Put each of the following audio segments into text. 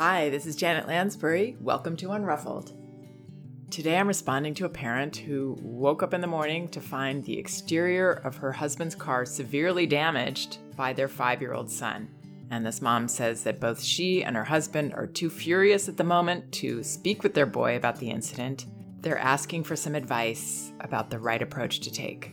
Hi, this is Janet Lansbury. Welcome to Unruffled. Today I'm responding to a parent who woke up in the morning to find the exterior of her husband's car severely damaged by their five year old son. And this mom says that both she and her husband are too furious at the moment to speak with their boy about the incident. They're asking for some advice about the right approach to take.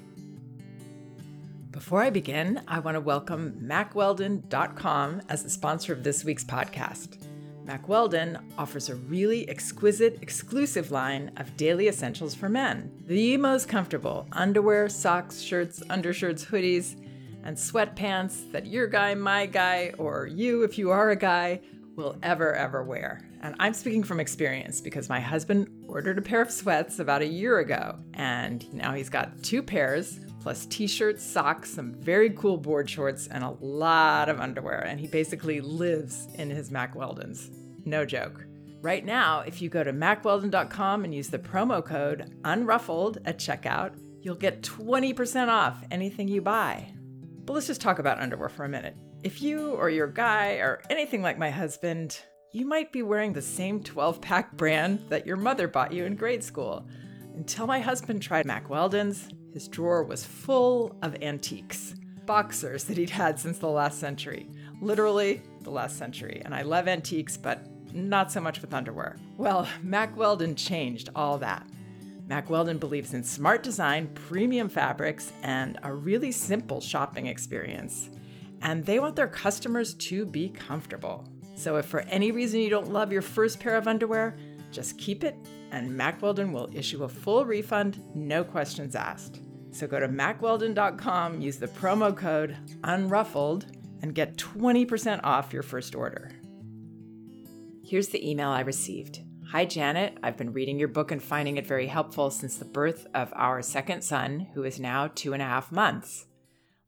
Before I begin, I want to welcome MackWeldon.com as the sponsor of this week's podcast. Mack Weldon offers a really exquisite, exclusive line of daily essentials for men. The most comfortable underwear, socks, shirts, undershirts, hoodies, and sweatpants that your guy, my guy, or you, if you are a guy, will ever, ever wear. And I'm speaking from experience because my husband ordered a pair of sweats about a year ago, and now he's got two pairs plus t shirts, socks, some very cool board shorts, and a lot of underwear. And he basically lives in his Mack Weldons. No joke. Right now, if you go to mackweldon.com and use the promo code UNRUFFLED at checkout, you'll get 20% off anything you buy. But let's just talk about underwear for a minute. If you or your guy are anything like my husband, you might be wearing the same 12 pack brand that your mother bought you in grade school. Until my husband tried Mack Weldon's, his drawer was full of antiques, boxers that he'd had since the last century. Literally, the last century. And I love antiques, but not so much with underwear. Well, Mack Weldon changed all that. Mack Weldon believes in smart design, premium fabrics, and a really simple shopping experience. And they want their customers to be comfortable. So if for any reason you don't love your first pair of underwear, just keep it and Mack Weldon will issue a full refund, no questions asked. So go to mackweldon.com, use the promo code UNRUFFLED, and get 20% off your first order. Here's the email I received. Hi, Janet. I've been reading your book and finding it very helpful since the birth of our second son, who is now two and a half months.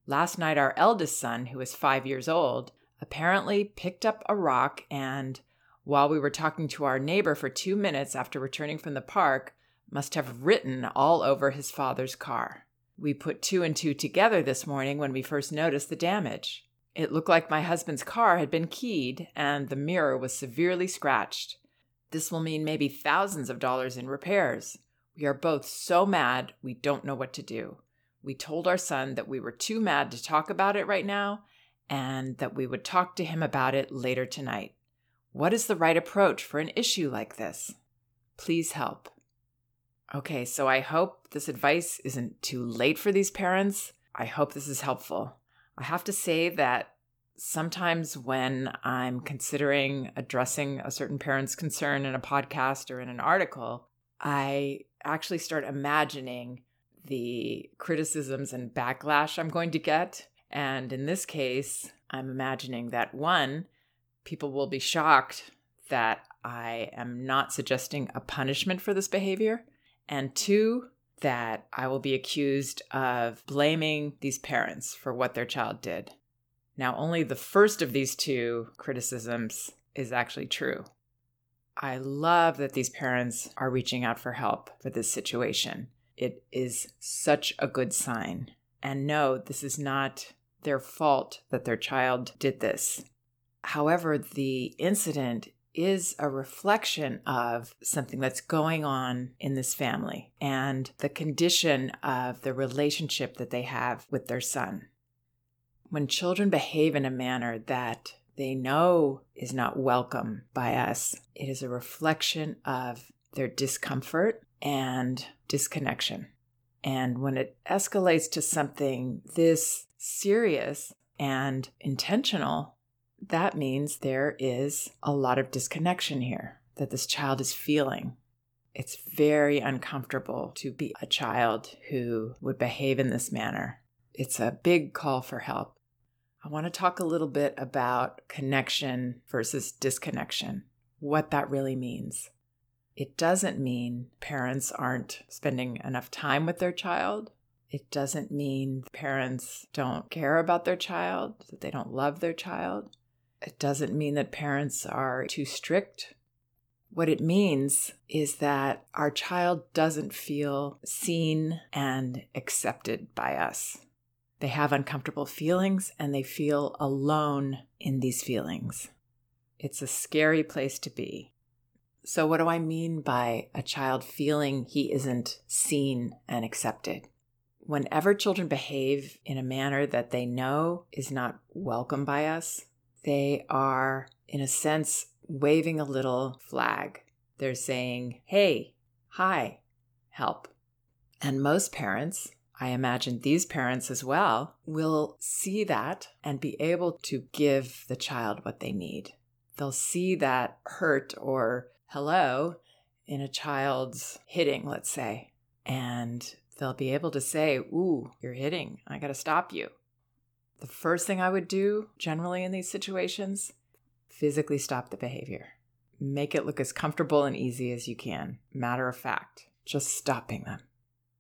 Last night, our eldest son, who is five years old, apparently picked up a rock and, while we were talking to our neighbor for two minutes after returning from the park, must have written all over his father's car. We put two and two together this morning when we first noticed the damage. It looked like my husband's car had been keyed and the mirror was severely scratched. This will mean maybe thousands of dollars in repairs. We are both so mad we don't know what to do. We told our son that we were too mad to talk about it right now and that we would talk to him about it later tonight. What is the right approach for an issue like this? Please help. Okay, so I hope this advice isn't too late for these parents. I hope this is helpful. I have to say that sometimes when I'm considering addressing a certain parent's concern in a podcast or in an article, I actually start imagining the criticisms and backlash I'm going to get. And in this case, I'm imagining that one, people will be shocked that I am not suggesting a punishment for this behavior. And two, that I will be accused of blaming these parents for what their child did. Now, only the first of these two criticisms is actually true. I love that these parents are reaching out for help for this situation. It is such a good sign. And no, this is not their fault that their child did this. However, the incident is a reflection of something that's going on in this family and the condition of the relationship that they have with their son. When children behave in a manner that they know is not welcome by us, it is a reflection of their discomfort and disconnection. And when it escalates to something this serious and intentional, that means there is a lot of disconnection here that this child is feeling. It's very uncomfortable to be a child who would behave in this manner. It's a big call for help. I want to talk a little bit about connection versus disconnection, what that really means. It doesn't mean parents aren't spending enough time with their child. It doesn't mean parents don't care about their child, that they don't love their child. It doesn't mean that parents are too strict. What it means is that our child doesn't feel seen and accepted by us. They have uncomfortable feelings and they feel alone in these feelings. It's a scary place to be. So, what do I mean by a child feeling he isn't seen and accepted? Whenever children behave in a manner that they know is not welcome by us, they are, in a sense, waving a little flag. They're saying, hey, hi, help. And most parents, I imagine these parents as well, will see that and be able to give the child what they need. They'll see that hurt or hello in a child's hitting, let's say, and they'll be able to say, Ooh, you're hitting. I got to stop you. The first thing I would do generally in these situations physically stop the behavior. Make it look as comfortable and easy as you can. Matter of fact, just stopping them.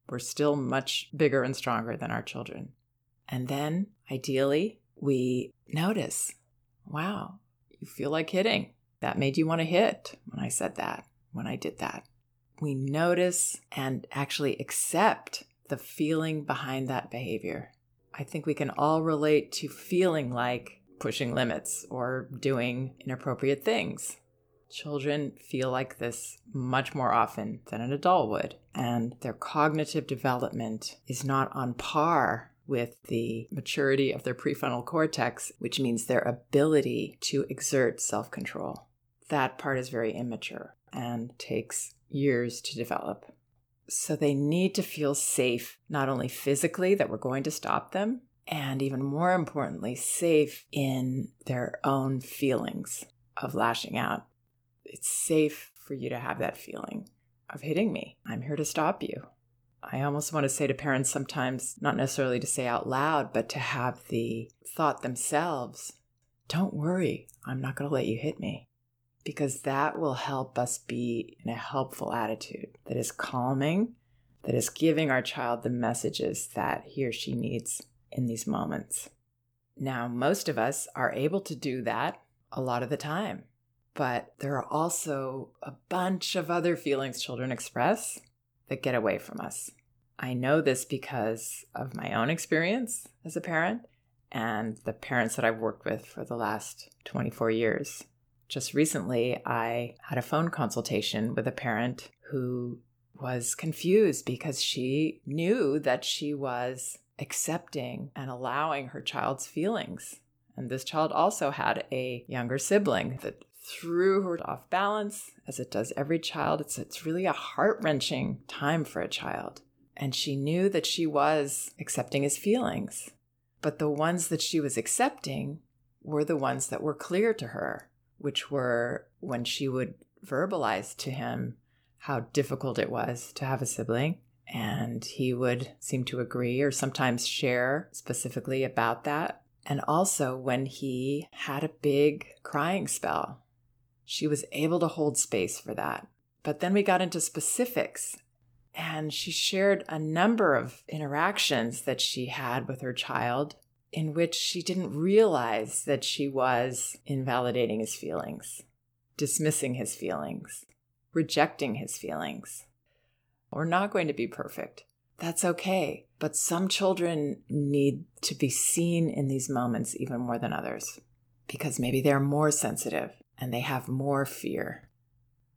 We're still much bigger and stronger than our children. And then, ideally, we notice wow, you feel like hitting. That made you want to hit when I said that, when I did that. We notice and actually accept the feeling behind that behavior. I think we can all relate to feeling like pushing limits or doing inappropriate things. Children feel like this much more often than an adult would, and their cognitive development is not on par with the maturity of their prefrontal cortex, which means their ability to exert self control. That part is very immature and takes years to develop. So they need to feel safe, not only physically that we're going to stop them, and even more importantly, safe in their own feelings of lashing out it's safe for you to have that feeling of hitting me. I'm here to stop you. I almost want to say to parents sometimes, not necessarily to say out loud, but to have the thought themselves don't worry, I'm not going to let you hit me. Because that will help us be in a helpful attitude that is calming, that is giving our child the messages that he or she needs in these moments. Now, most of us are able to do that a lot of the time. But there are also a bunch of other feelings children express that get away from us. I know this because of my own experience as a parent and the parents that I've worked with for the last 24 years. Just recently, I had a phone consultation with a parent who was confused because she knew that she was accepting and allowing her child's feelings. And this child also had a younger sibling that threw her off balance, as it does every child. It's, it's really a heart wrenching time for a child. And she knew that she was accepting his feelings. But the ones that she was accepting were the ones that were clear to her, which were when she would verbalize to him how difficult it was to have a sibling. And he would seem to agree or sometimes share specifically about that. And also when he had a big crying spell she was able to hold space for that. But then we got into specifics, and she shared a number of interactions that she had with her child in which she didn't realize that she was invalidating his feelings, dismissing his feelings, rejecting his feelings. We're not going to be perfect. That's okay. But some children need to be seen in these moments even more than others because maybe they're more sensitive and they have more fear.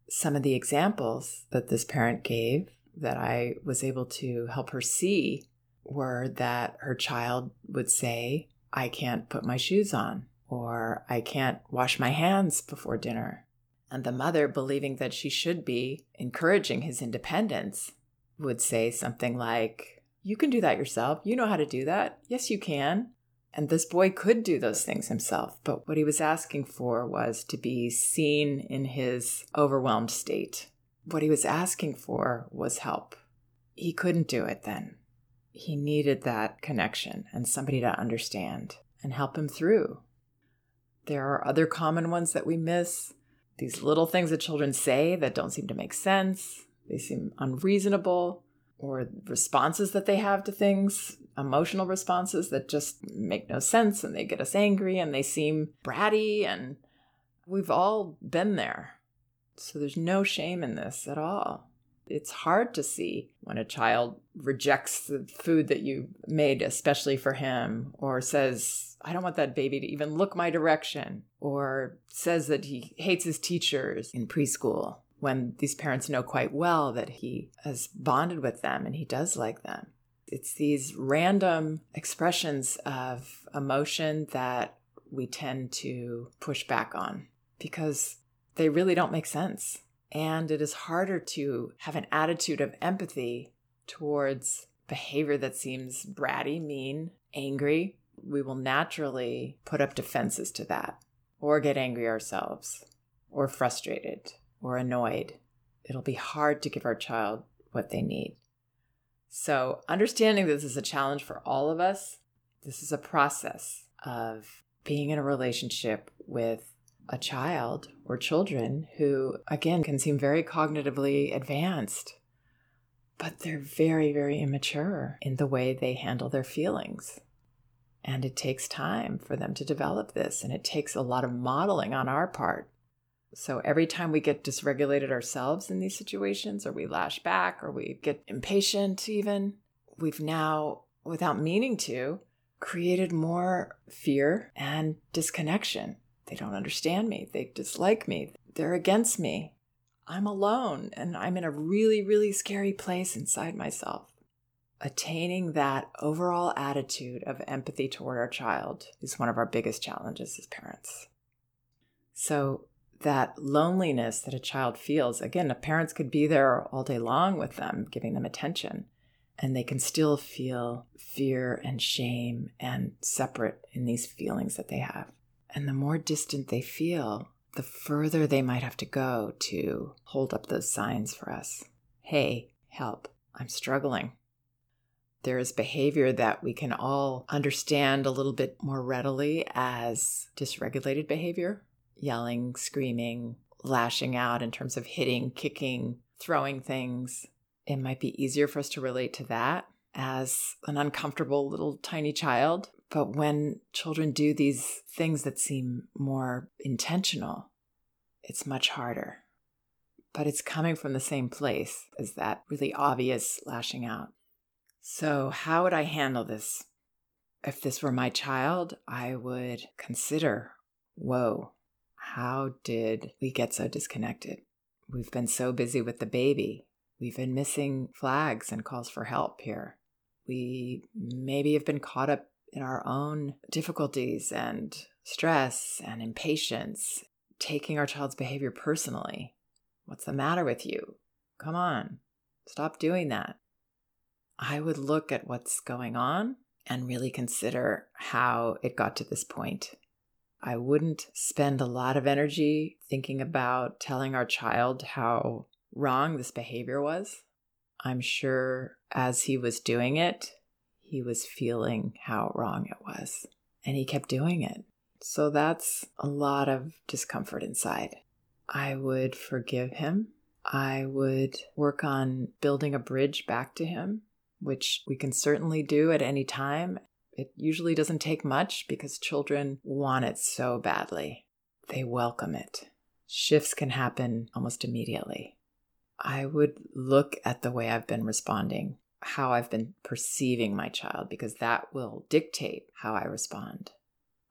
Some of the examples that this parent gave that I was able to help her see were that her child would say, I can't put my shoes on, or I can't wash my hands before dinner. And the mother, believing that she should be encouraging his independence, would say something like, You can do that yourself. You know how to do that. Yes, you can. And this boy could do those things himself, but what he was asking for was to be seen in his overwhelmed state. What he was asking for was help. He couldn't do it then. He needed that connection and somebody to understand and help him through. There are other common ones that we miss. These little things that children say that don't seem to make sense, they seem unreasonable, or responses that they have to things emotional responses that just make no sense and they get us angry and they seem bratty and we've all been there. So there's no shame in this at all. It's hard to see when a child rejects the food that you made, especially for him, or says, I don't want that baby to even look my direction, or says that he hates his teachers in preschool when these parents know quite well that he has bonded with them and he does like them. It's these random expressions of emotion that we tend to push back on because they really don't make sense. And it is harder to have an attitude of empathy towards behavior that seems bratty, mean, angry. We will naturally put up defenses to that, or get angry ourselves, or frustrated, or annoyed. It'll be hard to give our child what they need. So, understanding this is a challenge for all of us, this is a process of being in a relationship with a child or children who, again, can seem very cognitively advanced, but they're very, very immature in the way they handle their feelings. And it takes time for them to develop this, and it takes a lot of modeling on our part. So every time we get dysregulated ourselves in these situations, or we lash back, or we get impatient, even, we've now, without meaning to, created more fear and disconnection. They don't understand me. They dislike me. They're against me. I'm alone and I'm in a really, really scary place inside myself. Attaining that overall attitude of empathy toward our child is one of our biggest challenges as parents. So, that loneliness that a child feels, again, the parents could be there all day long with them, giving them attention, and they can still feel fear and shame and separate in these feelings that they have. And the more distant they feel, the further they might have to go to hold up those signs for us. Hey, help, I'm struggling. There is behavior that we can all understand a little bit more readily as dysregulated behavior yelling, screaming, lashing out in terms of hitting, kicking, throwing things. It might be easier for us to relate to that as an uncomfortable little tiny child but when children do these things that seem more intentional, it's much harder. But it's coming from the same place as that really obvious lashing out. So, how would I handle this? If this were my child, I would consider whoa, how did we get so disconnected? We've been so busy with the baby. We've been missing flags and calls for help here. We maybe have been caught up in our own difficulties and stress and impatience, taking our child's behavior personally. What's the matter with you? Come on, stop doing that. I would look at what's going on and really consider how it got to this point. I wouldn't spend a lot of energy thinking about telling our child how wrong this behavior was. I'm sure as he was doing it, he was feeling how wrong it was. And he kept doing it. So that's a lot of discomfort inside. I would forgive him. I would work on building a bridge back to him, which we can certainly do at any time. It usually doesn't take much because children want it so badly. They welcome it. Shifts can happen almost immediately. I would look at the way I've been responding how I've been perceiving my child because that will dictate how I respond.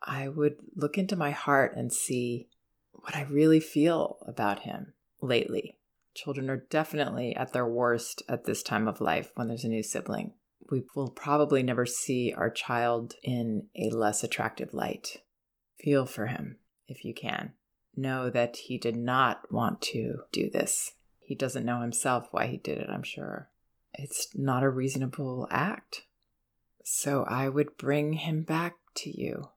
I would look into my heart and see what I really feel about him lately. Children are definitely at their worst at this time of life when there's a new sibling. We will probably never see our child in a less attractive light. Feel for him if you can. Know that he did not want to do this. He doesn't know himself why he did it, I'm sure it's not a reasonable act. So I would bring him back to you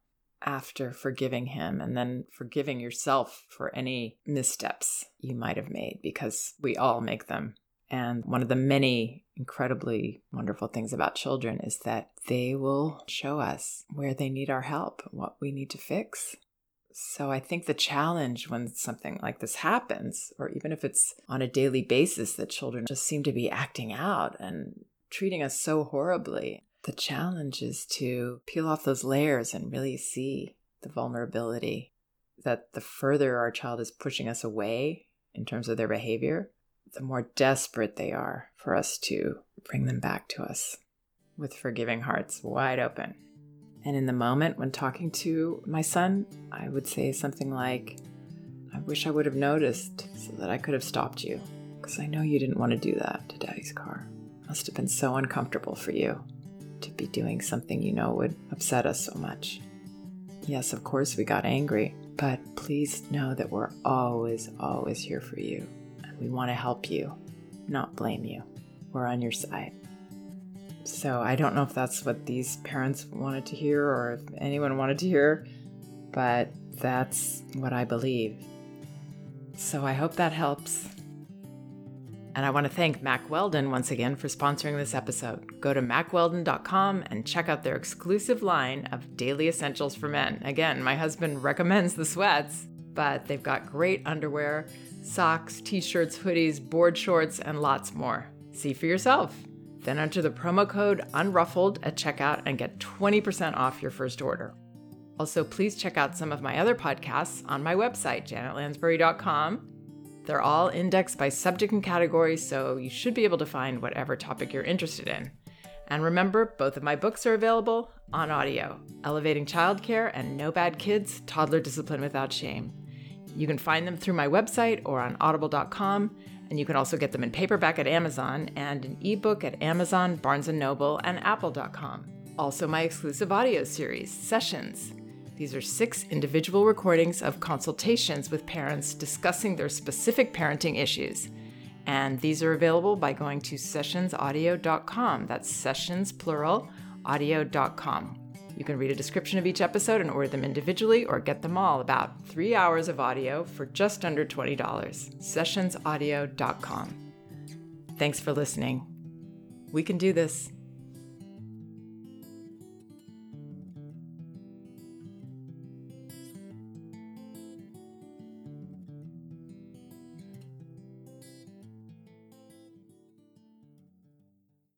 after forgiving him and then forgiving yourself for any missteps you might have made because we all make them. And one of the many incredibly wonderful things about children is that they will show us where they need our help, what we need to fix. So I think the challenge when something like this happens, or even if it's on a daily basis that children just seem to be acting out and treating us so horribly, the challenge is to peel off those layers and really see the vulnerability that the further our child is pushing us away in terms of their behavior, the more desperate they are for us to bring them back to us with forgiving hearts wide open. And in the moment when talking to my son, I would say something like, I wish I would have noticed so that I could have stopped you, because I know you didn't want to do that to Daddy's car. Must have been so uncomfortable for you to be doing something you know would upset us so much. Yes, of course we got angry, but please know that we're always, always here for you. And we want to help you, not blame you. We're on your side. So I don't know if that's what these parents wanted to hear or if anyone wanted to hear, but that's what I believe. So I hope that helps. And I want to thank Mack Weldon once again for sponsoring this episode. Go to mackweldon.com and check out their exclusive line of daily essentials for men. Again, my husband recommends the sweats, but they've got great underwear, socks, t shirts, hoodies, board shorts, and lots more. See for yourself. Then enter the promo code UNRUFFLED at checkout and get 20% off your first order. Also, please check out some of my other podcasts on my website, janetlansbury.com. They're all indexed by subject and category, so you should be able to find whatever topic you're interested in. And remember, both of my books are available on audio Elevating Childcare and No Bad Kids Toddler Discipline Without Shame. You can find them through my website or on audible.com and you can also get them in paperback at Amazon and an ebook at Amazon, Barnes & Noble, and apple.com. Also my exclusive audio series, Sessions. These are six individual recordings of consultations with parents discussing their specific parenting issues. And these are available by going to sessionsaudio.com. That's sessions plural audio.com. You can read a description of each episode and order them individually or get them all about three hours of audio for just under $20. Sessionsaudio.com. Thanks for listening. We can do this.